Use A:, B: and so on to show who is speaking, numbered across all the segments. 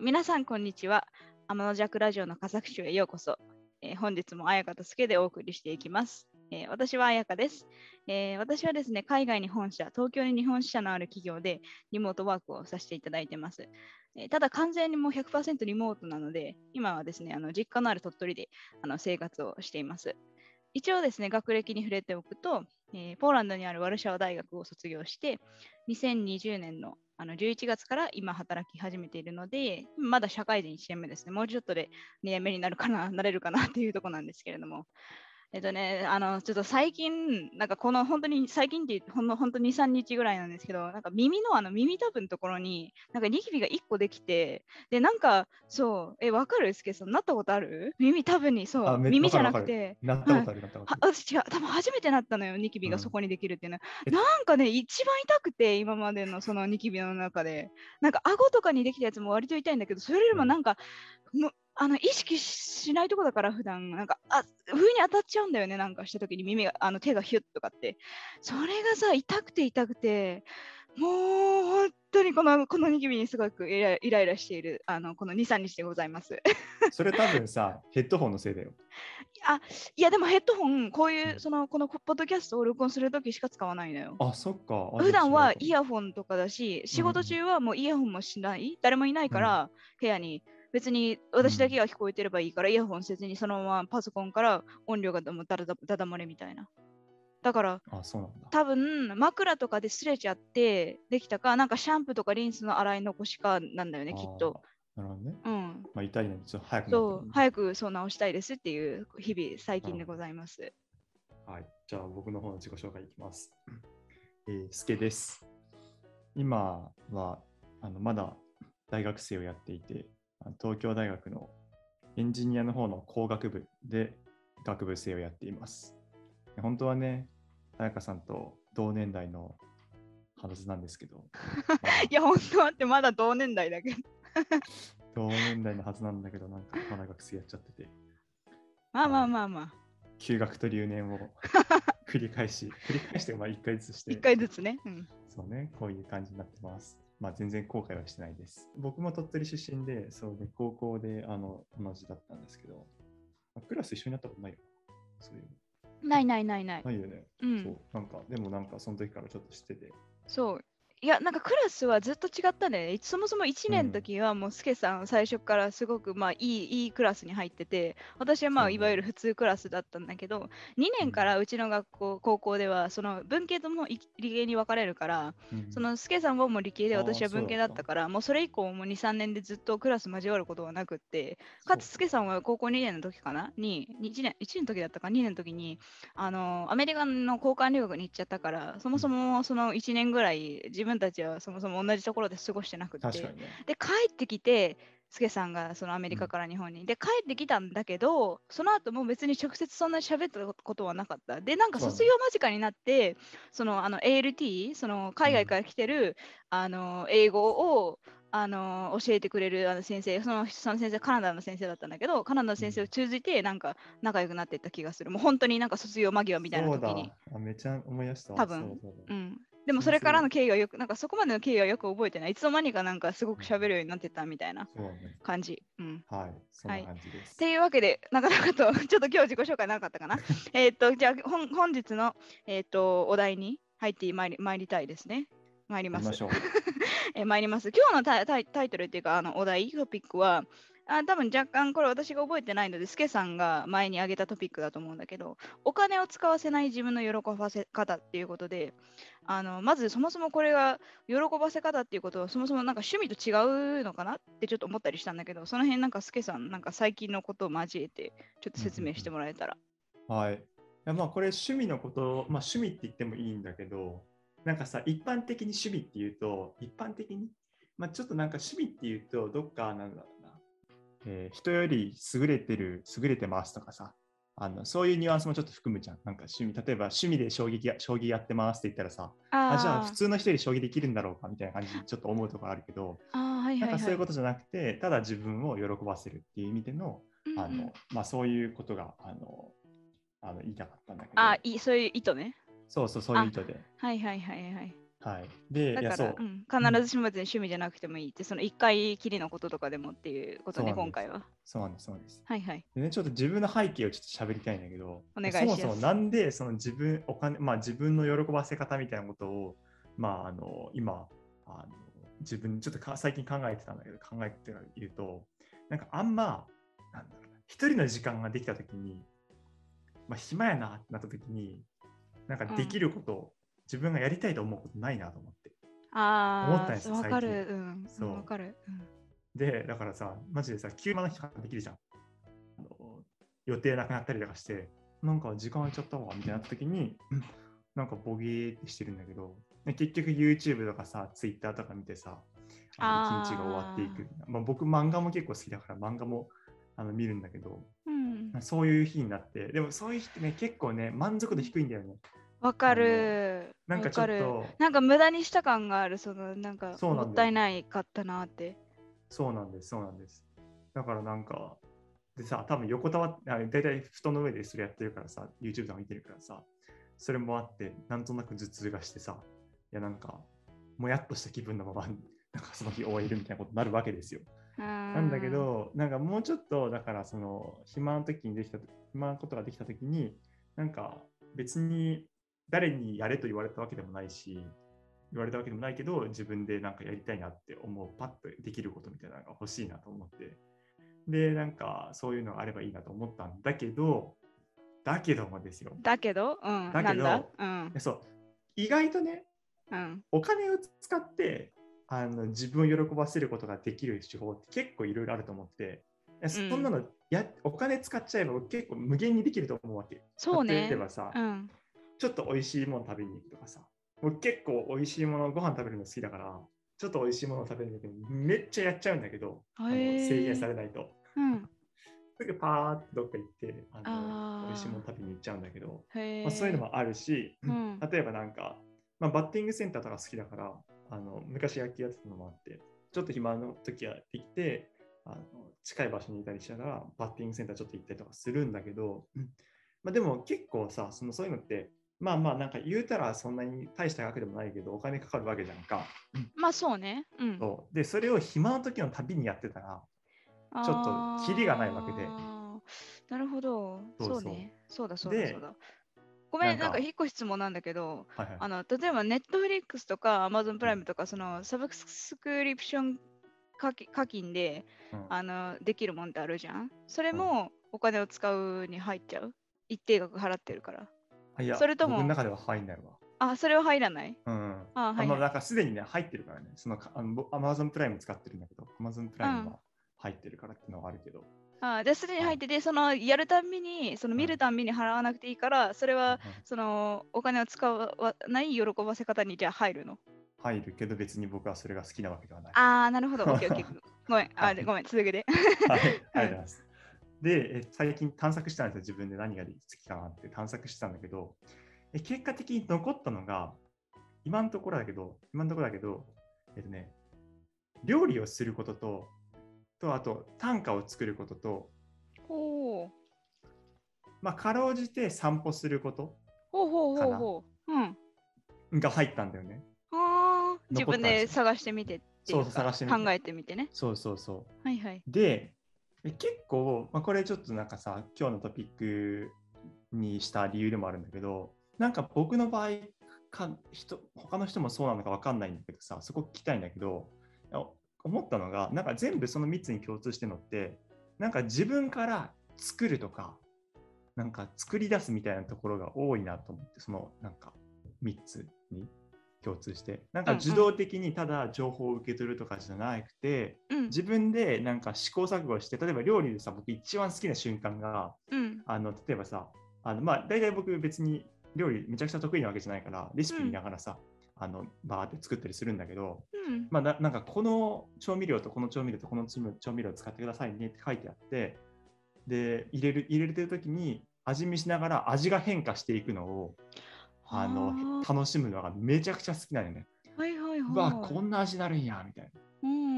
A: 皆さん、こんにちは。天の弱ラジオの佳作集へようこそ。えー本日も彩香とすけでお送りしていきます。えー私は彩香です、えー私はですね、海外に本社、東京に日本支社のある企業でリモートワークをさせていただいてます。えただ、完全にもう100%リモートなので、今はですね、あの実家のある鳥取であの生活をしています。一応ですね、学歴に触れておくと、えーポーランドにあるワルシャワ大学を卒業して、2020年のあの11月から今働き始めているので、まだ社会人1年目ですね。もうちょっとで2年目になるかな、なれるかなっていうところなんですけれども。えっとね、あの、ちょっと最近、なんかこの本当に最近ってほんの本当2、3日ぐらいなんですけど、なんか耳のあの耳たぶのところに、なんかニキビが1個できて、で、なんかそう、え、わかる？す。けさん、なったことある？耳たぶに、そう、耳じゃなくて、
B: なったことある、なったこと
A: は
B: ある。
A: 私違う、多分初めてなったのよ、ニキビ
B: うん
A: が。そこにできるっていうのは。
B: え？
A: なんかね、一番痛くて、今までのそのニキビの中で。なんか顎とかにできたやつも割と痛いんだけど、それよりも
B: うん。
A: なんか、むあの意識しないとこだから、普段なんか、あ不意に当たっちゃうんだよね、なんかした時に耳が、あの手がヒュッとかって。それがさ、痛くて痛くて、もう本当にこのこのニキビにすごくイライライラしている、あのこの2、3日でございます。
B: それ多分さ、ヘッドホンのせいだよ。
A: あいや、でもヘッドホン、こういうう、
B: ん
A: その、このポッドキャストを録音するときしか使わないのよ。
B: あ、そっか。あ
A: 普段はイヤホンとかだし、仕
B: うんうん
A: 事中はもうイヤホンもしない、誰もいないから、部屋に別に私だけが聞こえてればいいから、イヤホンせずにそのままパソコンから音量がだらだだだ漏れみたいな。だから
B: あ、そうなんだ。
A: 多分枕とかで擦れちゃってできたか、なんかシャンプーとかリンスの洗い残しかなんだよね、きっと。
B: なるほどね。
A: うん。
B: まあ、痛いのにちょっと早くな
A: そう、早くそう直したいですっていう日々、最近でございます。
B: はい。じゃあ、僕の方の自己紹介いきます。えー、すけです。今は、あのまだ大学生をやっていて、東京大学のエンジニアの方の工学部で学部生をやっています。本当はね、彩香さんと同年代のはずなんですけど、ま あ
A: いや、本当はってまだ同年代だけど。
B: 同年代のはずなんだけど、なんかまだ学生やっちゃってて、
A: まあまあまあまあ、
B: 休学と留年を 繰り返し、繰り返してまあ1回ずつして、
A: 一回ずつね。うん。
B: そうね、こういう感じになってます。まあ全然後悔はしてないです。僕も鳥取出身で、そうね、高校であの同じだったんですけど、まあクラス一緒になったことないよ。そういう
A: ないないないない
B: の。。ないよね。
A: うん
B: そう、なんか、でもなんかその時からちょっと知ってて、
A: そう。いや、なんかクラスはずっと違ったね。そもそも1年の時はもうスケさん最初からすごくまあいいいいクラスに入ってて、私はまあいわゆる普通クラスだったんだけど、2年からうちの学校、高校ではその文系ともい理系に分かれるから、
B: うん
A: そのスケさんはもう理系で私は文系だったから、もうそれ以降も2、3年でずっとクラス交わることはなくって、かつ、スケさんは高校2年の時かなに、1年、1年の時だったか、2年の時に、あの、アメリカの交換留学に行っちゃったから、そもそもその1年ぐらい、自分たちはそもそも同じところで過ごしてなくて、
B: ね。
A: で、帰ってきて、スケさんがそのアメリカから日本に。で、帰ってきたんだけど、その後も別に直接そんなに喋ったことはなかった。で、なんか卒業間近になって、そのあの ALT、その海外から来てる、あの英語をあの教えてくれるあの先生その、その先生、カナダの先生だったんだけど、カナダの先生を通じて、なんか仲良くなっていった気がする。もう本当になんか卒業間際みたいな
B: そうだ
A: 時に。
B: あ。めっちゃ思い出したわ。
A: 多分
B: う
A: ん。でもそれからの経緯はよく、なんかそこまでの経緯はよく覚えてない。いつの間にかなんかすごく喋るようになってたみたいな
B: そうね。
A: 感じ。うん。
B: はい、そんな感じです。
A: っていうわけで、なかなかと、ちょっと今日自己紹介なかったかな。えっと、じゃあ本、本日の、えっとお題に入ってまいり参りたいですね。参ります。
B: ま。
A: えー参ります。今日のタイタイタイトルっていうか、あのお題、トピックは、あ多分若干これ私が覚えてないので、スケさんが前に挙げたトピックだと思うんだけど、お金を使わせない自分の喜ばせ方っていうことで、あのまずそもそもこれが喜ばせ方っていうことは、そもそもなんか趣味と違うのかなってちょっと思ったりしたんだけど、その辺なんかスケさん、なんか最近のことを交えて、ちょっと説明してもらえたら。
B: はい。いやまあこれ趣味のこと、まあ趣味って言ってもいいんだけど、なんかさ、一般的に趣味っていうと、一般的に、まあちょっとなんか趣味っていうと、どっかなんだろう、えー人より優れてる、優れてますとかさ、あのそういうニュアンスもちょっと含むじゃん。なんか趣味、例えば趣味で将棋や将棋やってますって言ったらさ、
A: あ
B: あじゃあ普
A: ー
B: 通の人より将棋できるんだろうかみたいな感じでちょっと思うところあるけど。なんかそういうことじゃなくて、ただ自分を喜ばせるっていう意味での、
A: うんうん
B: あのまあ、そういうことがあのあの言いたかったんだけど、
A: あいいそういう意図ね。
B: そうそう、そういう意図で。
A: はいはいはいはい。
B: はい。で、
A: だから、
B: そう
A: う。ん、必ずしも別に趣味じゃなくてもいいって、その1回きりのこととかでもっていうことね、今回は。
B: そうなんです、そうなんです。
A: はいはい。
B: でね、ちょっと自分の背景をちょっと喋りたいんだけど、
A: お願いします
B: そもそもなんでその自分、お金、まあ自分の喜ばせ方みたいなことを、まああの、今、あの自分、ちょっとか最近考えてたんだけど、考えていると、なんかあんま、なんだろうな、一人の時間ができたときに、まあ暇やなってなったときに、なんかできること、自分がやりたいと思うことないなと思って。思ったん
A: ああ、
B: ですよ
A: わかる。
B: 最近
A: うん。
B: そう
A: わかる。うん
B: で、だからさ、マジでさ、急な日ができるじゃん。あの予定なくなったりとかして、なんか時間空いちゃったわ、みたいにな時に、うんなんかボゲーってしてるんだけど、で結局 YouTube とかさ、Twitter とか見てさ、一日が終わっていく。まあ、僕、漫画も結構好きだから、漫画もあの見るんだけど、
A: うん。
B: そういう日になって、でもそういう日ってね、結構ね、満足度低いんだよね。
A: わかる。
B: なんかちょっと、
A: なんか無駄にした感がある、そのなんかもったいないかったなって。
B: そうなんです、そうなんです。だからなんか、でさ、多分横たわって、あ大体布団の上でそれやってるからさ、YouTube とか見てるからさ、それもあって、なんとなく頭痛がしてさ、いやなんか、もやっとした気分のまま、なんかその日終えるみたいなことになるわけですよ。
A: な
B: なんだけ、ど、なんかもうちょっと、だからその、暇な時にできた、暇なことができた時に、なんか別に誰にやれと言われたわけでもないし、言われたわけでもないけど、自分でなんかやりたいなって思う、パッとできることみたいなのが欲しいなと思って、で、なんかそういうのがあればいいなと思ったんだけど、だけどもですよ。
A: だけど、うん。
B: だけど
A: なんだ？うん。
B: そう、意外とね、
A: うん。
B: お金を使ってあの自分を喜ばせることができる手法って結構いろいろあると思って、そんなのや、お金使っちゃえば結構無限にできると思うわけ。
A: そうね
B: 例えばさ、
A: うん。
B: ちょっと美味しいもの食べに行くとかさ、僕結構美味しいもの、ご飯食べるの好きだから、ちょっと美味しいものを食べるのにめっちゃやっちゃうんだけど、あの制限されないと。
A: うん。
B: すぐパーってどっか行ってあの
A: あー
B: 美味しいもの食べに行っちゃうんだけど。まあ、そういうのもあるし、
A: うん
B: 例えばなんか、まあ、バッティングセンターとか好きだから、あの昔野球やってたのもあって、ちょっと暇の時は行って、あの近い場所にいたりしながら、バッティングセンターちょっと行ったりとかするんだけど、うんまあ、でも結構さ、そのそういうのって、まあまあなんか言うたらそんなに大した額でもないけど、お金かかるわけじゃんか。
A: まあそうね。うん。
B: そうで、それを暇の時の旅にやってたら、ちょっとキリがないわけで
A: なるほど。
B: そう
A: ね。そうだそうだ
B: で
A: そうだ。ごめん、
B: な
A: んんか引っ越し質問なんだけど、
B: はいはい、
A: あの例えばネットフリックスとかアマゾンプライムとか、そのサブスクリプション課金課金で
B: うん
A: あのできるもんってあるじゃん。それもお金を使うに入っちゃう。一定額払ってるから。
B: あいや
A: それとも
B: 僕の中では入んないわ。
A: あ、それは入らない？
B: うん。
A: あ、はい、
B: の
A: はい。
B: なんかすでにね、入ってるからね。そのかあの僕 Amazon プライム使ってるんだけど、Amazon プライムは入ってるからっていうのはあるけど。
A: あで、すでに入ってて、そのやるたんびに、その見るたんびに払わなくていいから、それは
B: うん
A: そのお金を使わない喜ばせ方にじゃあ入るの？
B: 入るけど別に僕はそれが好きなわけではない。
A: ああ、なるほど。オッケーオッケー。ごめん、あ
B: はい
A: ごめん、続けて。
B: はい、ありがとうございます。で、え最近探索したんですよ。自分で何が好きかなって探索してたんだけど、え結果的に残ったのが、今のところだけど、今のところだけど、えっとね、料理をすることと、とあと短歌を作ることと。まあ、かろうじて散歩すること
A: ほうほう
B: かな
A: ほうほう。うん。
B: が入ったんだよね。
A: ああ、自分
B: で
A: 探してみてってい
B: そう
A: うか
B: 探してみて
A: 考えてみてね。
B: そうそうそう。
A: はいはい。
B: で、え結構、まあ、これちょっとなんかさ、今日のトピックにした理由でもあるんだけど、なんか僕の場合か人、他の人もそうなのか分かんないんだけどさ、そこ聞きたいんだけど、思ったのが、なんか全部その3つに共通してるのって、なんか自分から作るとか、なんか作り出すみたいなところが多いなと思って、そのなんか3つに。共通して、なんか受動的にただ情報を受け取るとかじゃなくて、
A: うん。
B: 自分でなんか試行錯誤して、例えば料理でさ、僕一番好きな瞬間が、
A: うん。
B: あの例えばさ、あのまあ、大体僕別に料理めちゃくちゃ得意なわけじゃないから、レシピ見ながらさ、あのバーって作ったりするんだけど、
A: うん。
B: まあ、ななんかこの調味料とこの調味料とこの調味料を使ってくださいねって書いてあって、で、入れる入れてる時に味見しながら味が変化していくのをあの
A: はあ
B: 楽しむのがめちゃくちゃ好きなのよね。
A: はいはいはい。
B: うわ、こんな味になるんやみたいな。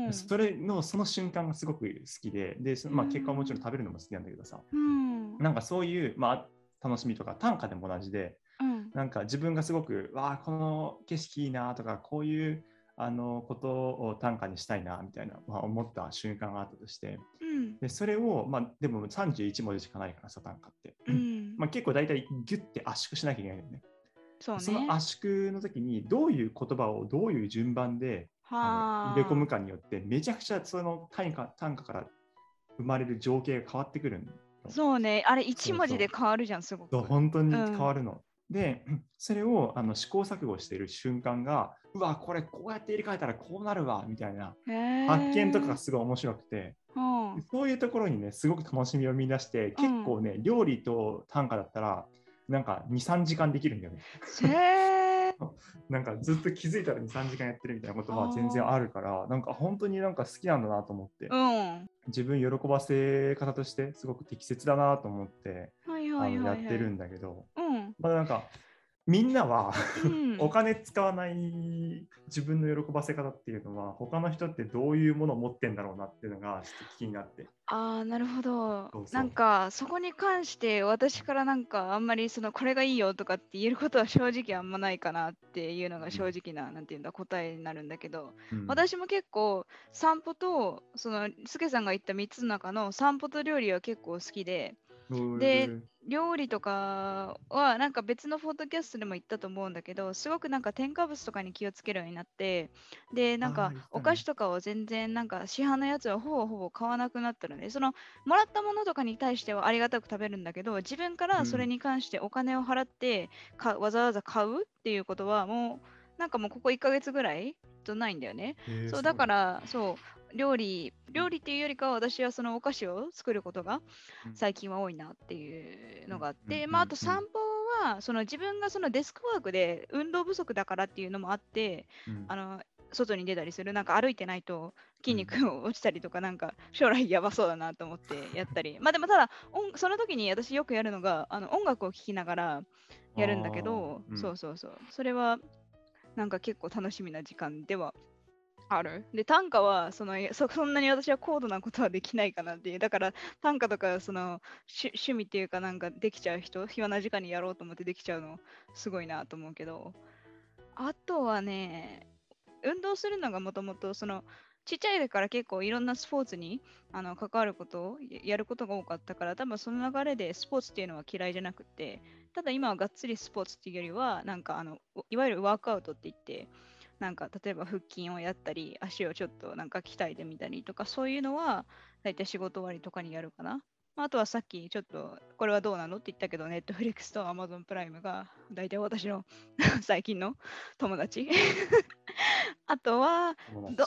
A: うん。
B: それのその瞬間がすごく好きで、でそまあ、結果はもちろん食べるのも好きなんだけどさ、
A: うん。
B: なんかそういう、まあ、楽しみとか短歌でも同じで、
A: うん
B: なんか自分がすごく、わあ、この景色いいなとか、こういうあのことを短歌にしたいなみたいな、まあ、思った瞬間があったとして、
A: うん
B: でそれを、まあ、でも31文字しかないからさ、短歌って。
A: うん
B: まあ、結構大体ギュッて圧縮しなきゃいけないんだよね。
A: そうね。
B: その圧縮の時にどういう言葉をどういう順番で入れ込むかによってめちゃくちゃその短歌短歌から生まれる情景が変わってくるの。
A: そうね。あれ
B: そう
A: 1文字で変わるじゃんすごく。
B: そう本当に
A: うん
B: 変わるの。でそれをあの試行錯誤している瞬間がうわこれこうやって入れ替えたらこうなるわみたいな発見とかがすごい面白くて。
A: うん。
B: そういうところにねすごく楽しみを見出して結構ね、料理と短歌だったらなんか23時間できるんだよね。なんかずっと気づいたら2、3時間やってるみたいなことは全然あるから、なんか本当になんか好きなんだなと思って、
A: うん。
B: 自分喜ばせ方としてすごく適切だなと思って、
A: はい
B: あの
A: はいはい。はい
B: やってるんだけど、
A: うん。
B: まあなんかみんなは
A: うん。
B: お金使わない自分の喜ばせ方っていうのは他の人ってどういうものを持ってんだろうなっていうのがちょっと気になって。
A: ああなるほど。なんかそこに関して私からなんかあんまりそのこれがいいよとかって言えることは正直あんまないかなっていうのが正直な、なんていうんだ答えになるんだけど、
B: うん。
A: 私も結構散歩とそのスケさんが言った3つの中の散歩と料理は結構好きで。で料理とかはなんか別のポッドキャストでも言ったと思うんだけどすごくなんか添加物とかに気をつけるようになってでなんかお菓子とかを全然なんか市販のやつはほぼほぼ買わなくなったのでそのもらったものとかに対してはありがたく食べるんだけど自分からそれに関してお金を払ってかわざわざ買うっていうことはもうなんかもうここ1ヶ月ぐらいとないんだよね。そうだからそう料理料理っていうよりかは私はそのお菓子を作ることが
B: うん。
A: 最近は多いなっていうのがあっ
B: うん。
A: て、
B: うん。
A: まあ、あと
B: うん。
A: 散歩はその自分がそのデスクワークで運動不足だからっていうのもあって
B: うん。
A: あの外に出たりするなんか歩いてないと筋肉が落ちたりとかなんか将来やばそうだなと思ってやったり。まあでもただ音その時に私よくやるのがあの音楽を聴きながらやるんだけど、
B: うん。
A: そうそうそう。それはなんか結構楽しみな時間ではある。で、短歌はそのそそんなに私は高度なことはできないかなっていう。だから短歌とかその趣味っていうかなんかできちゃう人、暇な時間にやろうと思ってできちゃうのすごいなと思うけど、あとはね、運動するのがもともとそのちっちゃい時から結構いろんなスポーツにあの関わることをややることが多かったから多分その流れでスポーツっていうのは嫌いじゃなくてただ今はがっつりスポーツっていうよりはなんかあのいわゆるワークアウトって言ってなんか例えば腹筋をやったり足をちょっとなんか鍛えてみたりとかそういうのは大体仕事終わりとかにやるかな。まああとはさっきちょっとこれはどうなのって言ったけど、ネットフリックスと Amazon プライムが大体私の 最近の友達。あとは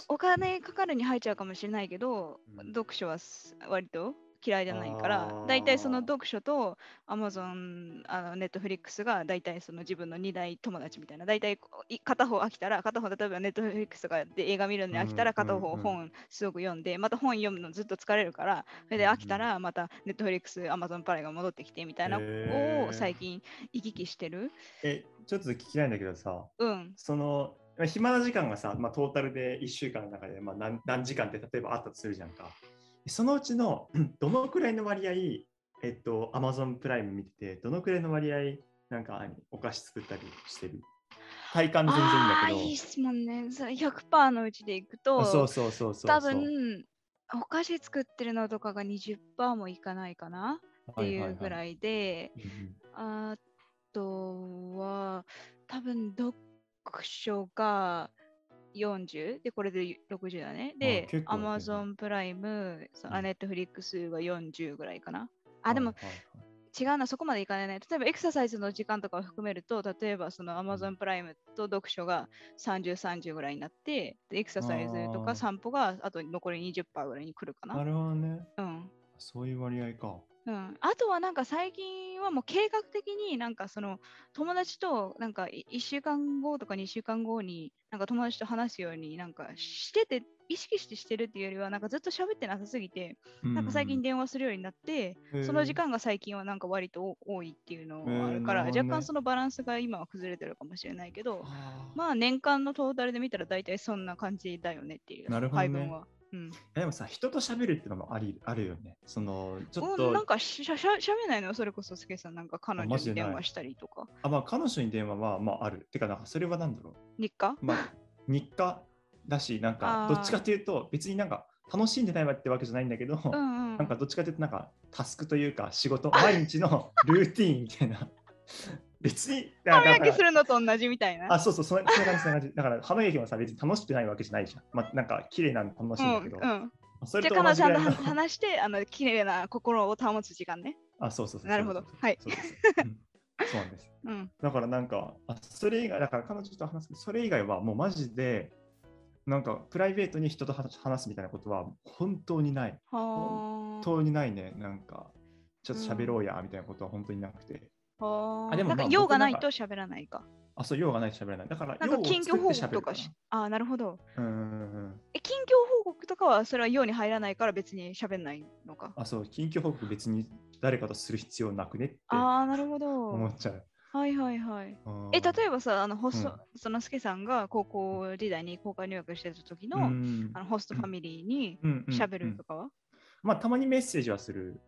A: お金かかるに入っちゃうかもしれないけど、
B: うん
A: 読書はす割と嫌いじゃないから大体その読書と Amazon あの Netflix が大体その自分の二大友達みたいな大体片方飽きたら片方例えば Netflix とかで映画見るのに飽きたら
B: うん
A: 片方本すごく読んでまた本読むのずっと疲れるからそれで飽きたらまた Netflix、Amazon プライが戻ってきてみたいな
B: へ
A: のを
B: ー
A: 最近行き来してる。
B: え、ちょっと聞きたいんだけどさ、
A: うん。
B: その、まあ暇な時間がさ、まあ、トータルで1週間の中で、まあ、何何時間って例えばあったとするじゃんか。そのうちの どのくらいの割合、えっと、Amazon プライム見てて、どのくらいの割合、なんか何お菓子作ったりしてる？体感全然いいんだけど。
A: ーいい質問ね。それ100%のうちでいくと、
B: あそうそうそうそう。
A: 多分お菓子作ってるのとかが20%もいかないかな？っていうぐ
B: い。
A: らいで、
B: うん
A: あとは多分読書が40でこれで60だね。で、
B: 結構やってる
A: Amazon プライム、そ
B: うん
A: あ Netflix は40ぐらいかな。あ、でも
B: はいはいはい
A: 違うな、そこまでいかないね。例えばエクササイズの時間とかを含めると、例えばその Amazon プライムと読書が30、30ぐらいになって、でエクササイズとか散歩があと残り20%ぐらいに来るかな。
B: なるほどね。
A: うん。
B: そういう割合か。
A: うん、あとはなんか最近はもう計画的になんかその友達となんか1週間後とか2週間後になんか友達と話すようになんかしてて意識してしてるっていうよりはなんかずっと喋ってなさすぎてなんか最近電話するようになって、その時間が最近はなんか割と多いっていうのはあるから、若干そのバランスが今は崩れてるかもしれないけど、まあ年間のトータルで見たら大体そんな感じだよねっていう
B: なるほどね。
A: 配分は。うん。
B: でもさ、人と喋るってのもありあるよね。その、ちょっ
A: うん、なん
B: と、
A: かしゃしゃしゃべんないの？それこそ、すけさん、なんか彼女に電話したりとか。
B: あまあ、彼女に電話は、まあ、ある。てか、なんか、それはなんだろう。
A: 日課？
B: まあ、日課だし、なんかどっちかというと、別になんか、楽しんでないわってわけじゃないんだけど、
A: うんうん。
B: なんか、どっちかというと、なんか、タスクというか、仕事、毎日のルーティーンみたいな。別に、だ
A: 歯磨きするのと同じみたいな。
B: あ、そうそう、そんな感じ、そんな感じ。だから、歯磨きもさ、別に楽しくないわけじゃないじゃん。まあ、なんか、綺麗なの楽しいんだけど、
A: うんうん。
B: それ
A: じゃあ、彼女と話話して、あの、綺麗な心を保つ時間ね。
B: あ、そうそうそう。
A: なるほどはい
B: そうなんです。
A: うん。
B: だからなんか、あそれ以外、だから彼女と話すそれ以外はもうマジで、なんかプライベートに人と話話すみたいなことは本当にない。
A: は
B: 本当にないね。なんか、ちょっと喋ろうやみたいなことは本当になくて。
A: あ。は
B: あでもまあ
A: なんか用がない
B: 僕
A: と喋らないか。
B: あ、そう、用がないと喋れない。だから、
A: なんか近況報告とかし。ああ、なるほど。
B: うん。
A: え、近況報告とかはそれは用に入らないから別に喋んないのか。
B: あ、そう、近況報告別に誰かとする必要なくねって
A: ああ、なるほど
B: 思っ。ちゃう。
A: はいはいはい。
B: うん
A: え、例えばさ、あのホスト、
B: うん
A: そのすけさんが高校時代に交換留学してた時の,、
B: うん
A: あのホストファミリーに喋
B: うん
A: るとかは、
B: まあ、たまにメッセージはする。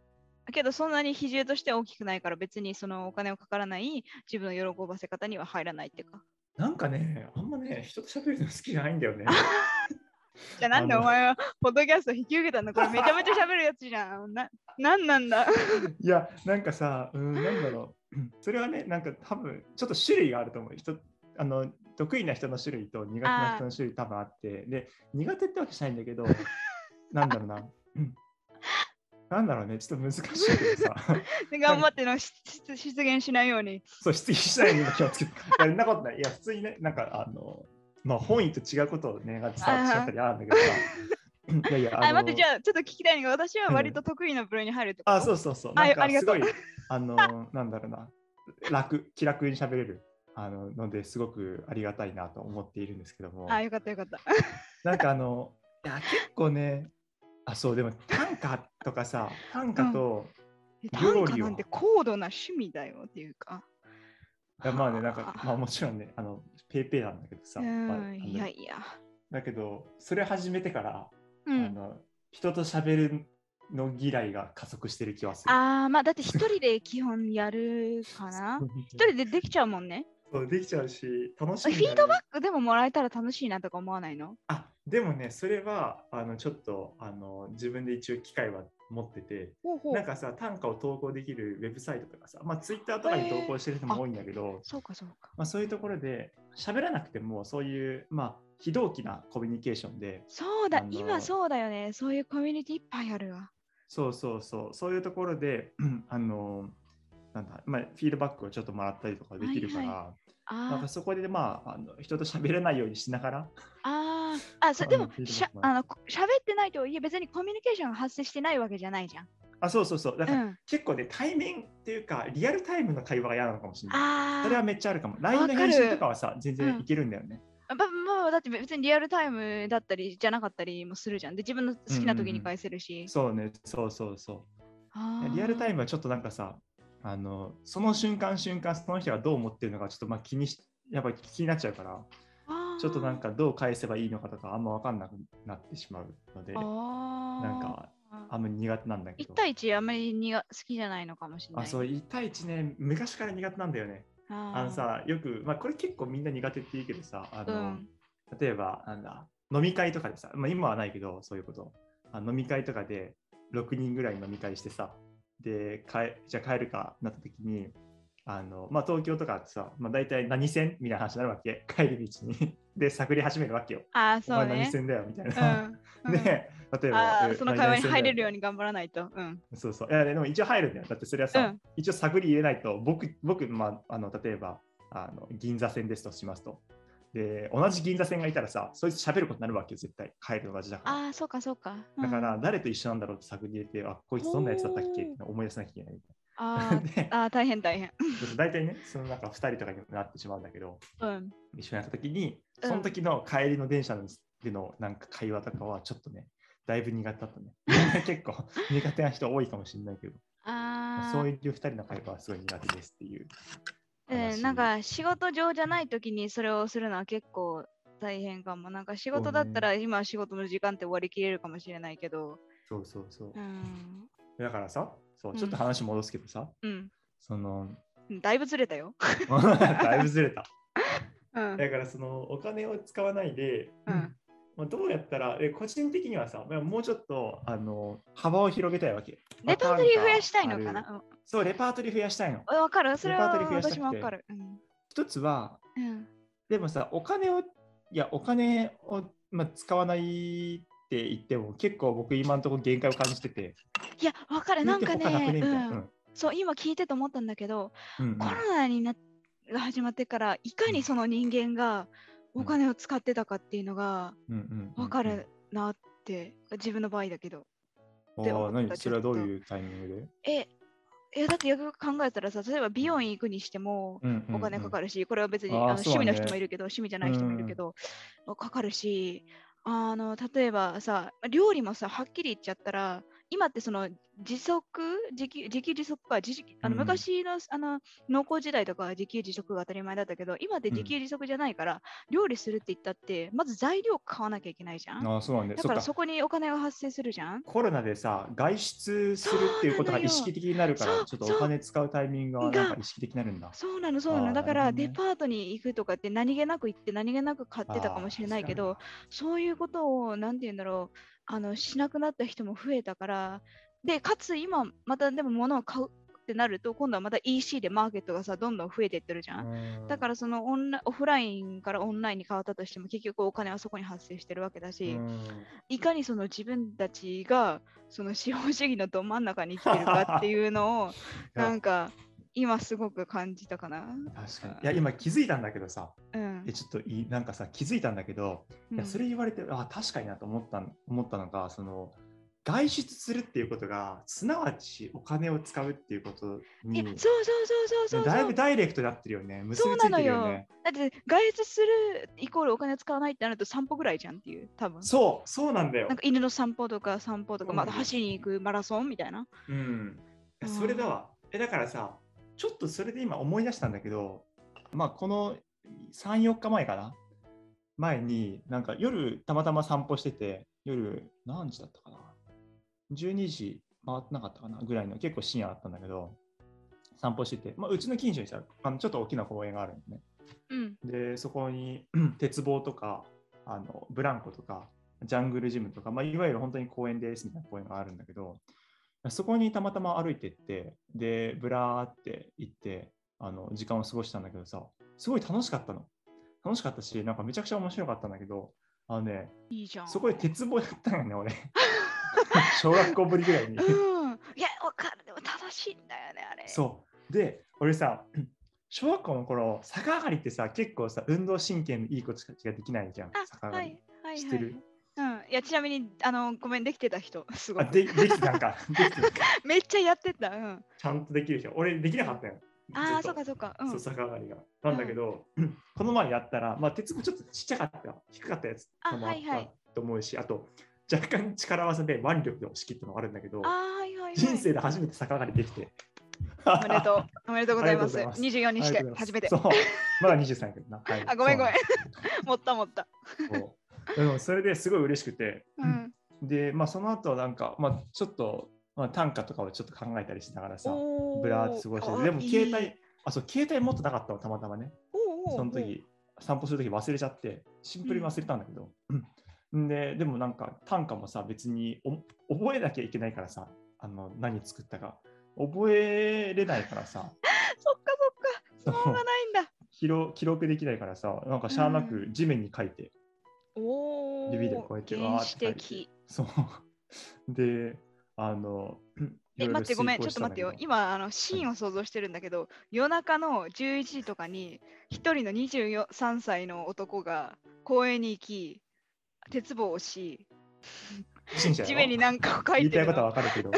A: けどそんなに比重として大きくないから別にそのお金をかからない自分の喜ばせ方には入らないっていうか。
B: なんかね、あんまね、人と喋るの好きじゃないんだよね。
A: じゃあなんでお前はポッドキャスト引き受けたんだこれめちゃめちゃ喋るやつじゃん。な、なんなんだ？
B: いや、なんかさ、うん、なんだろう。う んそれはね、なんか多分、ちょっと種類があると思う。人あの得意な人の種類と苦手な人の種類多分あって、で、苦手ってわけじゃないんだけど、なんだろうな。うんなんだろうね、ちょっと難しいけどさ、
A: 頑張ってのし出出現しないように。
B: そう、質疑しないように気をつけて。そんなことない。いや、普通にね、なんか、あの、まあ、本意と違うことをね、が伝わってしまったりあるんだけどさ。いやいや、
A: あ、待って、
B: の
A: じゃあちょっと聞きたいのが私は割と得意な部類に入るってこと？
B: あ、そうそうそう。
A: あ
B: なんか
A: ありがとう
B: すごい、あの、なんだろうな、楽、気楽に喋れるあのので、すごくありがたいなと思っているんですけども、
A: あ、よかったよかった。
B: なんかあの、いや、結構ね、あ、そう、でも短歌とかさ、短歌と、
A: 短歌なんて高度な趣味だよっていうか。
B: いやまあね、なんか
A: は、あ
B: まあもちろんね、あの、ペイペイなんだけどさ、
A: う
B: まあ
A: いやいや。
B: だけど、それ始めてから、
A: うん、
B: あの人と喋るの嫌いが加速してる気はする。
A: あーまあだって一人で基本やるかな 一人でできちゃうもんね。
B: そうできちゃうし、楽し
A: フ
B: いね、
A: ィードバックでももらえたら楽しいなとか思わないの？
B: あでもね、それはあのちょっとあの自分で一応機会は持ってて、なんかさ、短歌を投稿できるウェブサイトとかさ、まあ、ツイッターとかに投稿してる人も多いんだけど、
A: そうかそうか。
B: まあ、そういうところで喋らなくても、そういう、まあ、非同期なコミュニケーションで、
A: そうだ今そうだよね。そういうコミュニティいっぱいあるわ。
B: そうそうそう、そういうところで、あの、なんだ、まあ、フィードバックをちょっともらったりとかできるから、
A: はい
B: なん
A: あ
B: かそこで、まあ、あの人と喋れないようにしながら、
A: あーあ、そ
B: あ
A: でもしゃあのこ喋ってないとはいえ別にコミュニケーションが発生してないわけじゃないじゃん。
B: あ、そうそうそう、だから、
A: うん。
B: 結構ね、対面っていうか、リアルタイムの会話が嫌なのかもしれない。
A: ああ。
B: それはめっちゃあるかも。LINE の返信とかはさ、全
A: うん
B: 然いけるんだよね。
A: ままあだって別にリアルタイムだったりじゃなかったりもするじゃん。で自分の好きな時に返せるし。
B: そうね、そうそうそう。
A: あー
B: リアルタイムはちょっとなんかさ、あのその瞬間瞬間、その人がどう思ってるのか、ちょっとまあ気にし、やっぱり気になっちゃうから、ちょっとなんかどう返せばいいのかとか、あんま分かんなくなってしまうので、なんかあんまり苦手なんだけ
A: 1
B: ど。
A: 対1あんまりにが好きじゃないのかもしれない。
B: あ、そう、1対1ね、昔から苦手なんだよね。
A: あ
B: のさ、よく、まあこれ結構みんな苦手って言うけどさ、あの、
A: うん
B: 例えば、なんだ、飲み会とかでさ、まあ、今はないけど、そういうこと。あ飲み会とかで6人ぐらい飲み会してさ、で、かえじゃあ帰るかなった時に、あのまあ、東京とかってさ、まあ、大体何線みたいな話になるわけ？帰り道に。で、探り始めるわけよ。
A: あそうね。
B: 前何線だよみたい
A: うん
B: な。
A: うん
B: で、例えば、
A: その会話に入れるよう
B: に。
A: に頑張らないと。うん。
B: そうそう。いや、でも一応入るんだよ。だってそれはさ、
A: うん
B: 一応探り入れないと、僕、僕、まあ、あの例えばあの、銀座線ですとしますと。で、同じ銀座線がいたらさ、そいつ喋ることになるわけよ、絶対。帰るの同じだから。
A: ああ、そうかそうか。うん
B: だから、誰と一緒なんだろうって探り入れて、あ、こいつどんなやつだったっけ？って思い出さなきゃいけないみ
A: あ
B: たいな。
A: あー、大変大変。
B: 大体ね、そのなんか2人とかになってしまうんだけど、
A: うん。
B: 一緒になった時に、
A: うん
B: その時の帰りの電車でのなんか会話とかはちょっとね、だいぶ苦手だったね。結構苦手な人多いかもしれないけど、
A: ああ。
B: そういう2人の会話はすごい苦手ですっていう
A: えー
B: 話。
A: なんか仕事上じゃない時にそれをするのは結構大変かも。なんか仕事だったら今仕事の時間って終わりきれるかもしれないけど。
B: そうそうそう。
A: うん。
B: だからさ、そう
A: うん
B: ちょっと話戻すけどさ、
A: うん。
B: その、
A: だいぶずれたよ。
B: だいぶずれた。
A: うん。
B: だからそのお金を使わないで、
A: うん
B: まあ、どうやったら、え個人的にはさ、まあもうちょっとあの幅を広げたいわけ。
A: レパートリー増やしたいのかな？
B: そう、レパートリー増やしたいの。
A: うんわかる？それは私もわかる。うん。
B: 一つは、
A: うん。
B: でもさ、お金を、いや、お金を、まあ、使わないって言っても、結構僕今のところ限界を感じてて、
A: いや、わかる。なんかね、うん。そう、今聞いてて思ったんだけど、
B: うんうん
A: コロナになが始まってから、いかにその人間がお金を使ってたかっていうのが
B: うんうんうん
A: わかるなって、自分の場合だけど。
B: あ
A: って思った
B: あ何それはどういうタイミングで、
A: え、いやだってよく考えたらさ、例えば美容院行くにしても、
B: うんうん
A: お金かかるし、これは別に
B: あ
A: の趣味の人もいるけど、趣味じゃない人もいるけど、かかるし、あの例えばさ、料理もさ、はっきり言っちゃったら、今ってその自足、自給自給自足か、自あの
B: うん
A: 昔の,、あの農耕時代とかは自給自足が当たり前だったけど、今って自給自足じゃないから、料理するって言ったって、まず材料買わなきゃいけないじゃん。
B: ああ、そうなんだ。
A: だから
B: そ
A: こにお金が発生するじゃん。
B: コロナでさ、外出するっていうことが意識的になるから、ちょっとお金使うタイミングがなんか意識的になるんだ。
A: そうなの、そうなの。だから、デパートに行くとかって何気なく行って何気なく買ってたかもしれないけど、そういうことを、なんて言うんだろう、あのしなくなった人も増えたから、で、かつ今、またでも物を買うってなると、今度はまた EC でマーケットがさ、どんどん増えていってるじゃん。だかららそのオンラオフラインからオンラインに変わったとしても結局お金はそこに発生してるわけだし、いかにその自分たちがその資本主義のど真ん中に生きてるかっていうのを なんか今すごく感じたかな？
B: 確かに。いや、今気づいたんだけどさ、
A: うん
B: え、ちょっといい、なんかさ、気づいたんだけど、いや
A: うん
B: それ言われて、あ確かになと思ったん思ったのが、その、外出するっていうことが、すなわちお金を使うっていうことに
A: そうそうそうそうそう
B: だいぶ。ダイレクトになってるよね。結びつい
A: そうなのよ
B: てるよね。。
A: だって外出するイコールお金使わないってなると散歩ぐらいじゃんっていう、多分。
B: そう、そうなんだよ
A: なん。か犬の散歩とか散歩とか、また走りに行くマラソンみたいな。
B: うん。
A: うん
B: それだわ。え、だからさ、ちょっとそれで今思い出したんだけど、まあ、この3、4日前かな？前に、なんか夜たまたま散歩してて、夜何時だったかな ?12 時回ってなかったかな？ぐらいの結構深夜だったんだけど、散歩してて、まあ、うちの近所にさ、あのちょっと大きな公園があるんでね。
A: うん。
B: で、そこに 鉄棒とか、あのブランコとか、ジャングルジムとか、まあ、いわゆる本当に公園ですみたいな公園があるんだけど、そこにたまたま歩いてって、で、ブラーって行って、あの時間を過ごしたんだけどさ、すごい楽しかったの。楽しかったし、なんかめちゃくちゃ面白かったんだけど、あのね、
A: いいじゃん。
B: そこで鉄棒やったのよね、俺。小学校ぶりぐらいに。
A: うん。いや、わかる。でも楽しいんだよね、あれ。
B: そう。で、俺さ、小学校の頃、逆上がりってさ、結構さ、運動神経のいい子たちができないじゃん。逆
A: あ、
B: 上がり。
A: はい。はい。
B: 知ってる
A: はいうん。いや、ちなみに、あの、ごめん、できてた人、すご
B: あ
A: い。
B: でで。できてたんか
A: めっちゃやってた。うん。
B: ちゃんとできるでしょ。俺、できなかったよ。
A: ああ、そうかそうか。うん
B: そう、。逆上がりが。なんだけど、この前やったら、まあ、鉄もちょっとちっちゃかった、低かったやつ
A: あ
B: もあっ
A: はいはい
B: たと思うし、あと、若干力技で腕力で押し切ったのもあるんだけど
A: あ、あ、はいはい、はい。
B: 人生で初めて逆上がりできて。
A: おめでとう。おめでとうございます。
B: ます
A: 24にして初めて。
B: そう、まだ23やけどな。はい
A: あ、ごめんごめん
B: そう。
A: 盛った盛った。
B: なん。ですそうでもそれですごい嬉しくて、
A: うん。
B: で、まあ、その後なん。か、まあ、ちょっと、まあ、短歌とかをちょっと考えたりしながらさ、ブラーって過ごして、でも携帯、あ、そう、携帯持ってなかったの、たまたまね。その時、散歩する時忘れちゃって、シンプルに忘れたん。だけど。うん。で、でもなん。か短歌もさ、別にお覚えなきゃいけないからさ、あの何作ったか。覚えれないからさ、
A: そっかそっか。
B: そう
A: そうがないん。だ。
B: 記録できないからさ、なん。かしゃあなく地面に書いて、
A: おお。
B: 指でこうやってわーって。そう。で、あの、
A: え、待って、ごめん、ちょっと待ってよ今、あのシーンを想像してるんだけど、夜中の11時とかに、一人の23歳の男が公園に行き、鉄棒をし、地面に何かを書いてる
B: 言いたいことは
A: の。
B: わかるけど、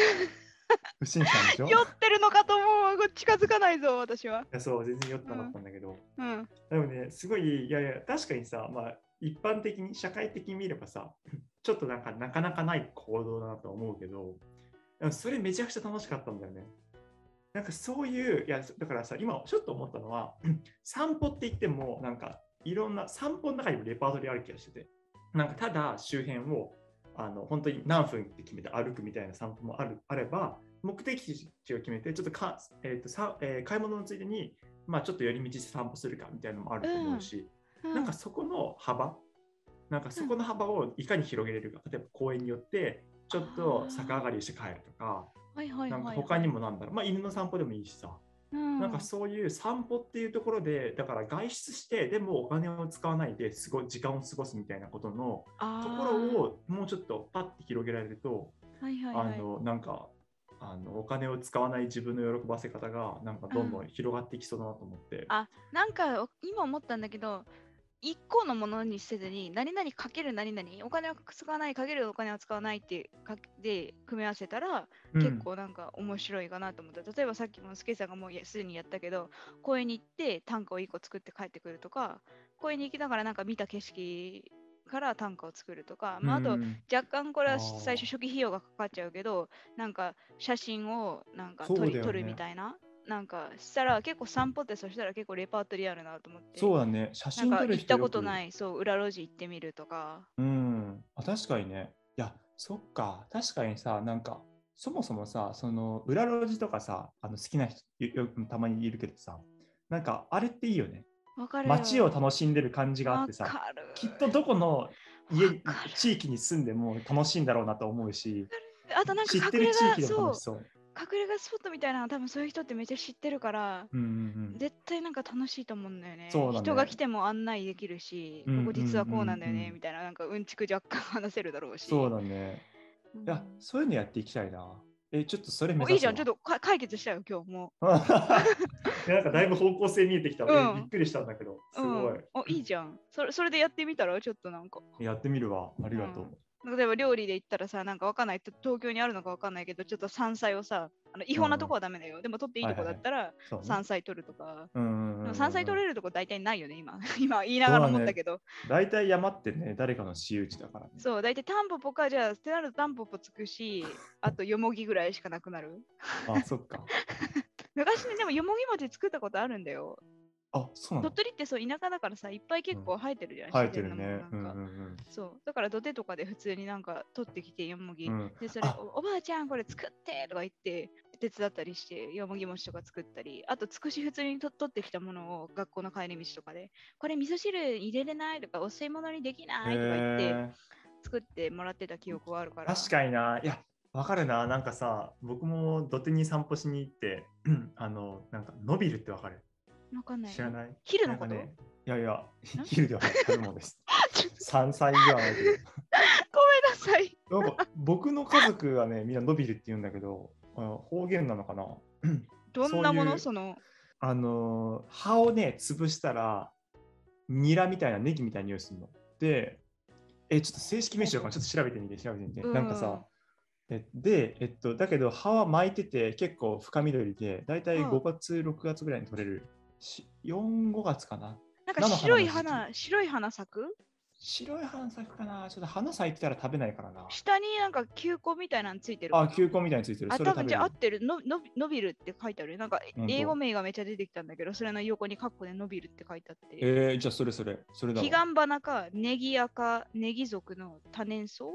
B: 不審者でしょ？い
A: 酔ってるのかと思う。近づかないぞ、私は。
B: やそう、全然酔ってなかったんだけど、
A: うん。
B: でもね、すごい、いやいや、確かにさ、まあ、一般的に、社会的に見ればさ、ちょっとなんかなかなかない行動だなと思うけど、それめちゃくちゃ楽しかったんだよね。なんかそういう、いや、だからさ、今ちょっと思ったのは、散歩って言っても、なんかいろんな散歩の中にもレパートリーある気がしてて、なんかただ周辺をあの本当に何分って決めて歩くみたいな散歩もあるあれば、目的地を決めて、ちょっとか、えーとさえー買い物のついでに、まあ、ちょっと寄り道して散歩するかみたいなのもあると思うし、
A: う
B: なんかそこの幅、なんかそこの幅をいかに広げれるか、例えば公園によって、ちょっと逆上がりして帰るとか、
A: はいはいはい、
B: なんか他にもなんだろう、まあ、犬の散歩でもいいしさ、
A: うん、
B: なんかそういう散歩っていうところで、だから外出して、でもお金を使わないですごい時間を過ごすみたいなことの
A: あ
B: と
A: ー
B: ころをもうちょっとパッて広げられると、
A: はいはいはい、
B: あのなんかあのお金を使わない自分の喜ばせ方がなんかどんどん広がっていきそうだなと思って。
A: あなんかお今思ったんだけど一個のものにせずに何々かける何々お金を使わないかけるお金を使わないってかで組み合わせたら、
B: うん。
A: 結構なんか面白いかなと思った。例えばさっきもスケさんがもうやすでにやったけど公園に行って短歌を1個作って帰ってくるとか公園に行きながらなんか見た景色から短歌を作るとか、まあ、あと
B: うん。
A: 若干これは最初初期費用がかかっちゃうけどなんか写真をなんか撮り撮るみたいななんかしたら結構散歩ってそしたら結構レパートリーあるなと思って。
B: そうだね、写真撮る人
A: 行ったことないそう裏路地行ってみるとか。
B: うん、あ確かにね。いや、そっか、確かにさ、なんか、そもそもさ、その裏路地とかさ、あの好きな人たまにいるけどさ、なんかあれっていいよね。街を楽しんでる感じがあってさ、きっとどこの家地域に住んでも楽しいんだろうなと思うし、
A: あとなんか
B: 知ってる地域でも楽しそう。
A: 隠れ家スポットみたいなの多分そういう人ってめっちゃ知ってるから
B: うんうんうん、
A: 絶対なんか楽しいと思うんだよね。
B: ね。
A: 人が来ても案内できるし、
B: うん
A: ここ実はこうなんだよ
B: うんうんうん
A: ねみたいななんかうんちく若干話せるだろうし。
B: そうだね。
A: うん。
B: いや、そういうのやっていきたいな。え、ちょっとそれ
A: いいじゃん。ちょっとか解決したよ今日。も
B: なんかだいぶ方向性見えてきた、
A: うん。
B: えびっくりしたんだけど、す
A: う、
B: ごい。
A: うん、おいいじゃん。それそれでやってみたら？ちょっとなんか。
B: やってみるわ。ありがとう。
A: 例えば料理で言ったらさなんかわかんない。と東京にあるのかわかんないけどちょっと山菜をさあの違法なとこはダメだよ、でも取っていいとこだったら山菜取るとか、でも山菜取れるとこ大体ないよね。今 今言いながら思ったけど。
B: 大体山ってね、誰かの私有地だからね。
A: そう大体タンポポかじゃあってなるとタンポポつくしあとよもぎぐらいしかなくなる。
B: あ、そっか。
A: 昔ねでもよもぎ餅作ったことあるんだよ
B: あ、そうなの？
A: 鳥取ってそう田舎だからさいっぱい結構生えてるじゃん、
B: 生えてるね。
A: 自然なものなんか。
B: うんうんうん。
A: そう。だから土手とかで普通になんか取ってきてよもぎ、
B: うん。
A: でそれ
B: あ。
A: おおばあちゃんこれ作ってとか言って手伝ったりしてよもぎ餅とか作ったり。あとつくし普通にと取ってきたものを学校の帰り道とかでこれ味噌汁入れれないとかお吸い物にできないとか言って作ってもらってた記憶はあるから。
B: 確かにな。いや、わかるな。なんかさ、僕も土手に散歩しに行って、あの、なんか、伸びるってわかる
A: わかんない。
B: 知らない？
A: 昼のこと？
B: なんかね、いやいや、
A: ん？
B: 昼ではない、食べ物です。山菜ではないけど。
A: ごめんなさい。
B: なんか僕の家族はね、みんな伸びるって言うんだけど、方言なのかな？
A: どんなもの？その？
B: あのー葉をね、潰したら、ニラみたいなネギみたいな匂いするの。で、え、ちょっと正式名称かな？ちょっと調べてみて、調べてみて。
A: うん。
B: なんかさ、えで、えっと、だけど葉は巻いてて結構深緑で、だいたい
A: うん。
B: 5月、6月ぐらいに取れる。し4、5月かな。
A: なんか白い花白い花咲く？
B: 白い花咲くかなちょっと花咲いてたら食べないからな。
A: 下になんか球根みたいなのついてる
B: あ、球根みたいについてる。
A: あ、多分じゃあ合ってるのの伸びるって書いてあるよ。なんか英語名がめっちゃ出てきたんだけど、それの横にカッコで伸びるって書いてあって。
B: えー、じゃあそれそれ。それだわ
A: 彼岸花かネギアかネギ属の多年草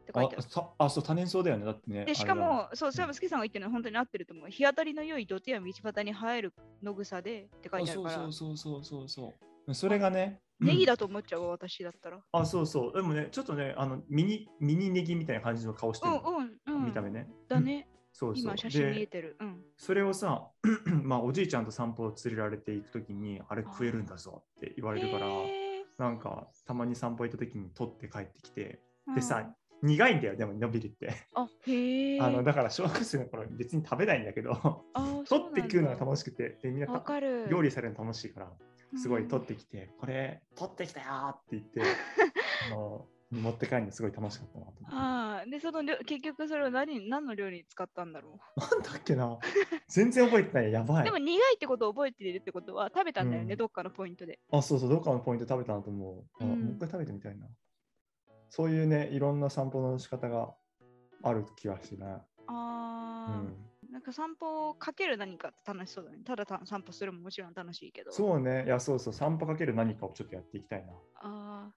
A: って書いてある。
B: あさあ、そう、多年草だよね。だってね。
A: でしかも、そう、それもスケさんが言ってるのは本当に合ってると思う。日当たりの良い土手や道端に生える野草でって書いてあるから、
B: そうそうそうそうそうそう。それがね。
A: ネギ
B: だ。
A: だと思っちゃうわ、私だったら。
B: あ、そうそう。でもね、ちょっとね、あのミニミニネギみたいな感じの顔して
A: う
B: る
A: うんうん。
B: 見た目ね。
A: だね。
B: そうそう。
A: 今写真見え
B: で、
A: てる。うん。
B: それをさ、まあ、おじいちゃんと散歩を連れられていくときに、あれ食えるんだぞって言われるから、
A: へ
B: なんか、たまに散歩行ったときに取って帰ってきて、
A: ー
B: でさ、苦いんだよ、でも伸びるって。
A: うんあ、へえ。
B: あのだから小学生の頃別に食べないんだけあ 取って食うのが楽
A: し
B: しくて、でみんな
A: わかる。
B: 料理されるの楽しいから、すごい取
A: っ
B: ってきて、これ取ってきたよーって言って、あの持って帰るのすごい楽しかったなと。
A: ああ、で、その料結局それを何何の料理に使ったんだろ
B: なんだっけな全然覚えてない。やば
A: う。
B: い
A: でも。苦いってことを覚えているってことは食べたんだよね、
B: うん
A: どっかのポイントで。
B: あ、そうそう、どっかのポイント食べたなと思う。あ
A: うん
B: もう一回食べてみたいな。そういうね、いろんな散歩の仕方がある気がしてね。う
A: ああ、
B: ん。
A: ななんか散歩をかける何かって楽しそうだね。ただた散歩するももちろん楽しいけど。
B: そうね。いや、そうそう。散歩かける何かをちょっとやっていきたいな。
A: ああ。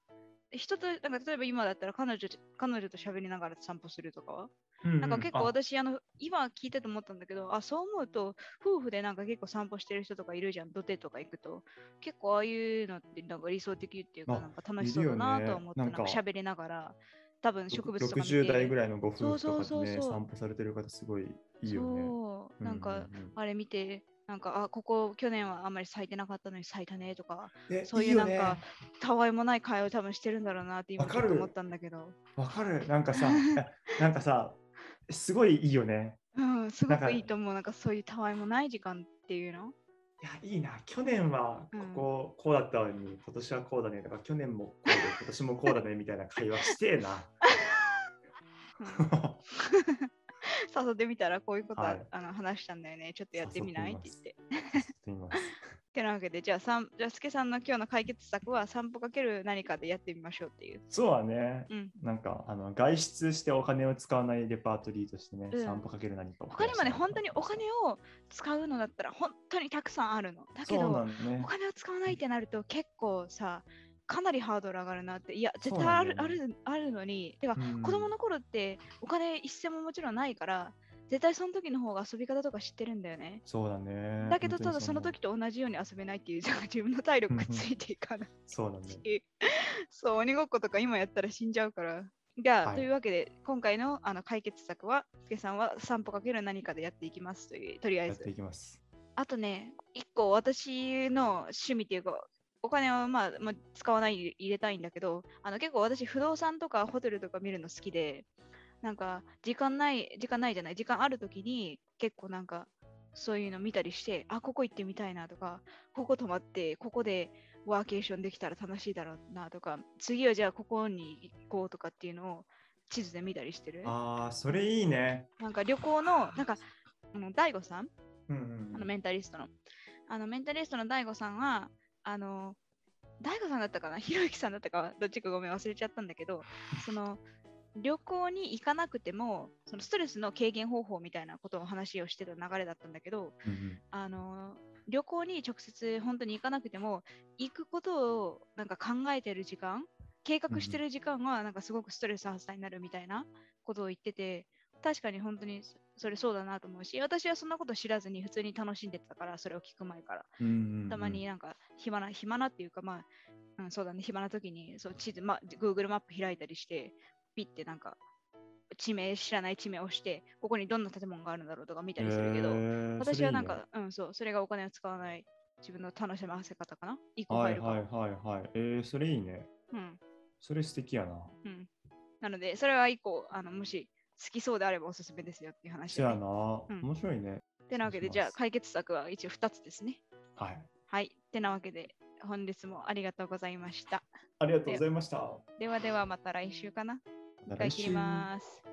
A: 人と、なんか例えば今だったら彼女と彼女と喋りながら散歩するとかは、
B: うんうん。
A: なんか結構
B: あ。
A: 私、あの、今聞いてて思ったんだけど、あ、そう思うと、夫婦でなんか結構散歩してる人とかいるじゃん、土手とか行くと。結構ああいうのってなんか理想的っていうか、
B: あ
A: なんか楽しそうだなと思って、なんか。
B: なんか
A: 喋りながら、多分植物とか見て。
B: 60代ぐらいのご夫婦とかでね、散歩されてる方すごいいいよね。
A: そう、なんか、あれ見て、なんか、あ、ここ去年はあんまり咲いてなかったのに咲いたねとか、
B: え
A: そういうなんか、たわいもない会話を多分してるんだろうなって今思ったんだけど、
B: わかる。なんかさ、なんかさ、すごいいいよね。
A: うん、すごくいいと思う。なんかそういうたわいもない時間っていうの？
B: いや、いいな。去年はこここうだったのに、今年はこうだね。だから去年もこうで、今年もこうだねみたいな会話してえな。
A: うん誘ってみたらこういうことは、
B: はい
A: あの話したんだよね。ちょっとやってみない？って言って。てなわけで、じゃあ、さんじゃあ、すけさんの今日の解決策は散歩かける何かでやってみましょうっていう。
B: そうはね、
A: うん
B: なんかあの外出してお金を使わないレパートリーとしてね、
A: うん
B: 散歩かける何かを
A: 他にもね、本当にお金を使うのだったら本当にたくさんあるの。だけど、
B: んね
A: お。金を使わないってなると結構さ、かなりハードル上がるなって。いや、絶対ある,、
B: ね
A: あるあるのに、てか、
B: うん
A: 子供の頃ってお金一銭ももちろんないから、絶対その時の方が遊び方とか知ってるんだよね。
B: そうだね。
A: だけど、ただその時と同じように遊べないっていう、自分の体力がついていかない
B: そうだね。
A: そう、鬼ごっことか今やったら死んじゃうから。じゃあ、
B: はい
A: というわけで、今回のあの解決策は、すけさんは散歩かける何かでやっていきますという、とりあえず
B: やって。いきます。
A: あとね、一個私の趣味っていうか、お金をまあ、まあ、使わないで入れたいんだけど、あの結構私不動産とかホテルとか見るの好きで、なんか時間ない、時間ないじゃない、時間ある時に結構なんかそういうの見たりして、あ、ここ行ってみたいなとか、ここ泊まって、ここでワーケーションできたら楽しいだろうなとか、次はじゃあここに行こうとかっていうのを地図で見たりしてる？
B: ああ、それいいね。
A: なんか旅行の、なんか、大悟さん？
B: うんうん
A: あのメンタリストの。あのメンタリストの DAIGO さんは、あの、DAIGO さんだったかな？ひろゆきさんだったかはどっちかごめん忘れちゃったんだけど、その旅行に行かなくても、そのストレスの軽減方法みたいなことを話をしてた流れだったんだけど、
B: うんうん。
A: あの、旅行に直接本当に行かなくても、行くことをなんか考えてる時間、計画してる時間はなんかすごくストレス発散になるみたいなことを言ってて、確かに本当にそそれそうだなと思うし、私はそんなこと知らずに普通に楽しんでたから、それを聞く前から。
B: うんうんうん。
A: たまになんか暇な、暇なっていうか、まあ、うん、そうだね、暇な時にそう地図、まあ、Google マップ開いたりして、ピッてなんか、地名、知らない地名を押して、ここにどんな建物があるんだろうとか見たりするけど、
B: へー
A: 私はなんか、うん、そう、それがお金を使わない自分の楽しませ方かな？一個
B: はい
A: 入るかも。
B: はいはいはい。えー、それいいね。
A: うん、
B: それ素敵やな。
A: うん。なので、それは一個、あのもし好きそうであればおすすめですよっていう話
B: そ
A: で、ね。
B: やな。
A: うん
B: 面白いね。
A: てなわけで、じゃあ解決策は一応2つですね。
B: はい。
A: はい。てなわけで、本日もありがとうございました。
B: ありがとうございました。
A: ではではまた来週かな。
B: いた
A: だきます。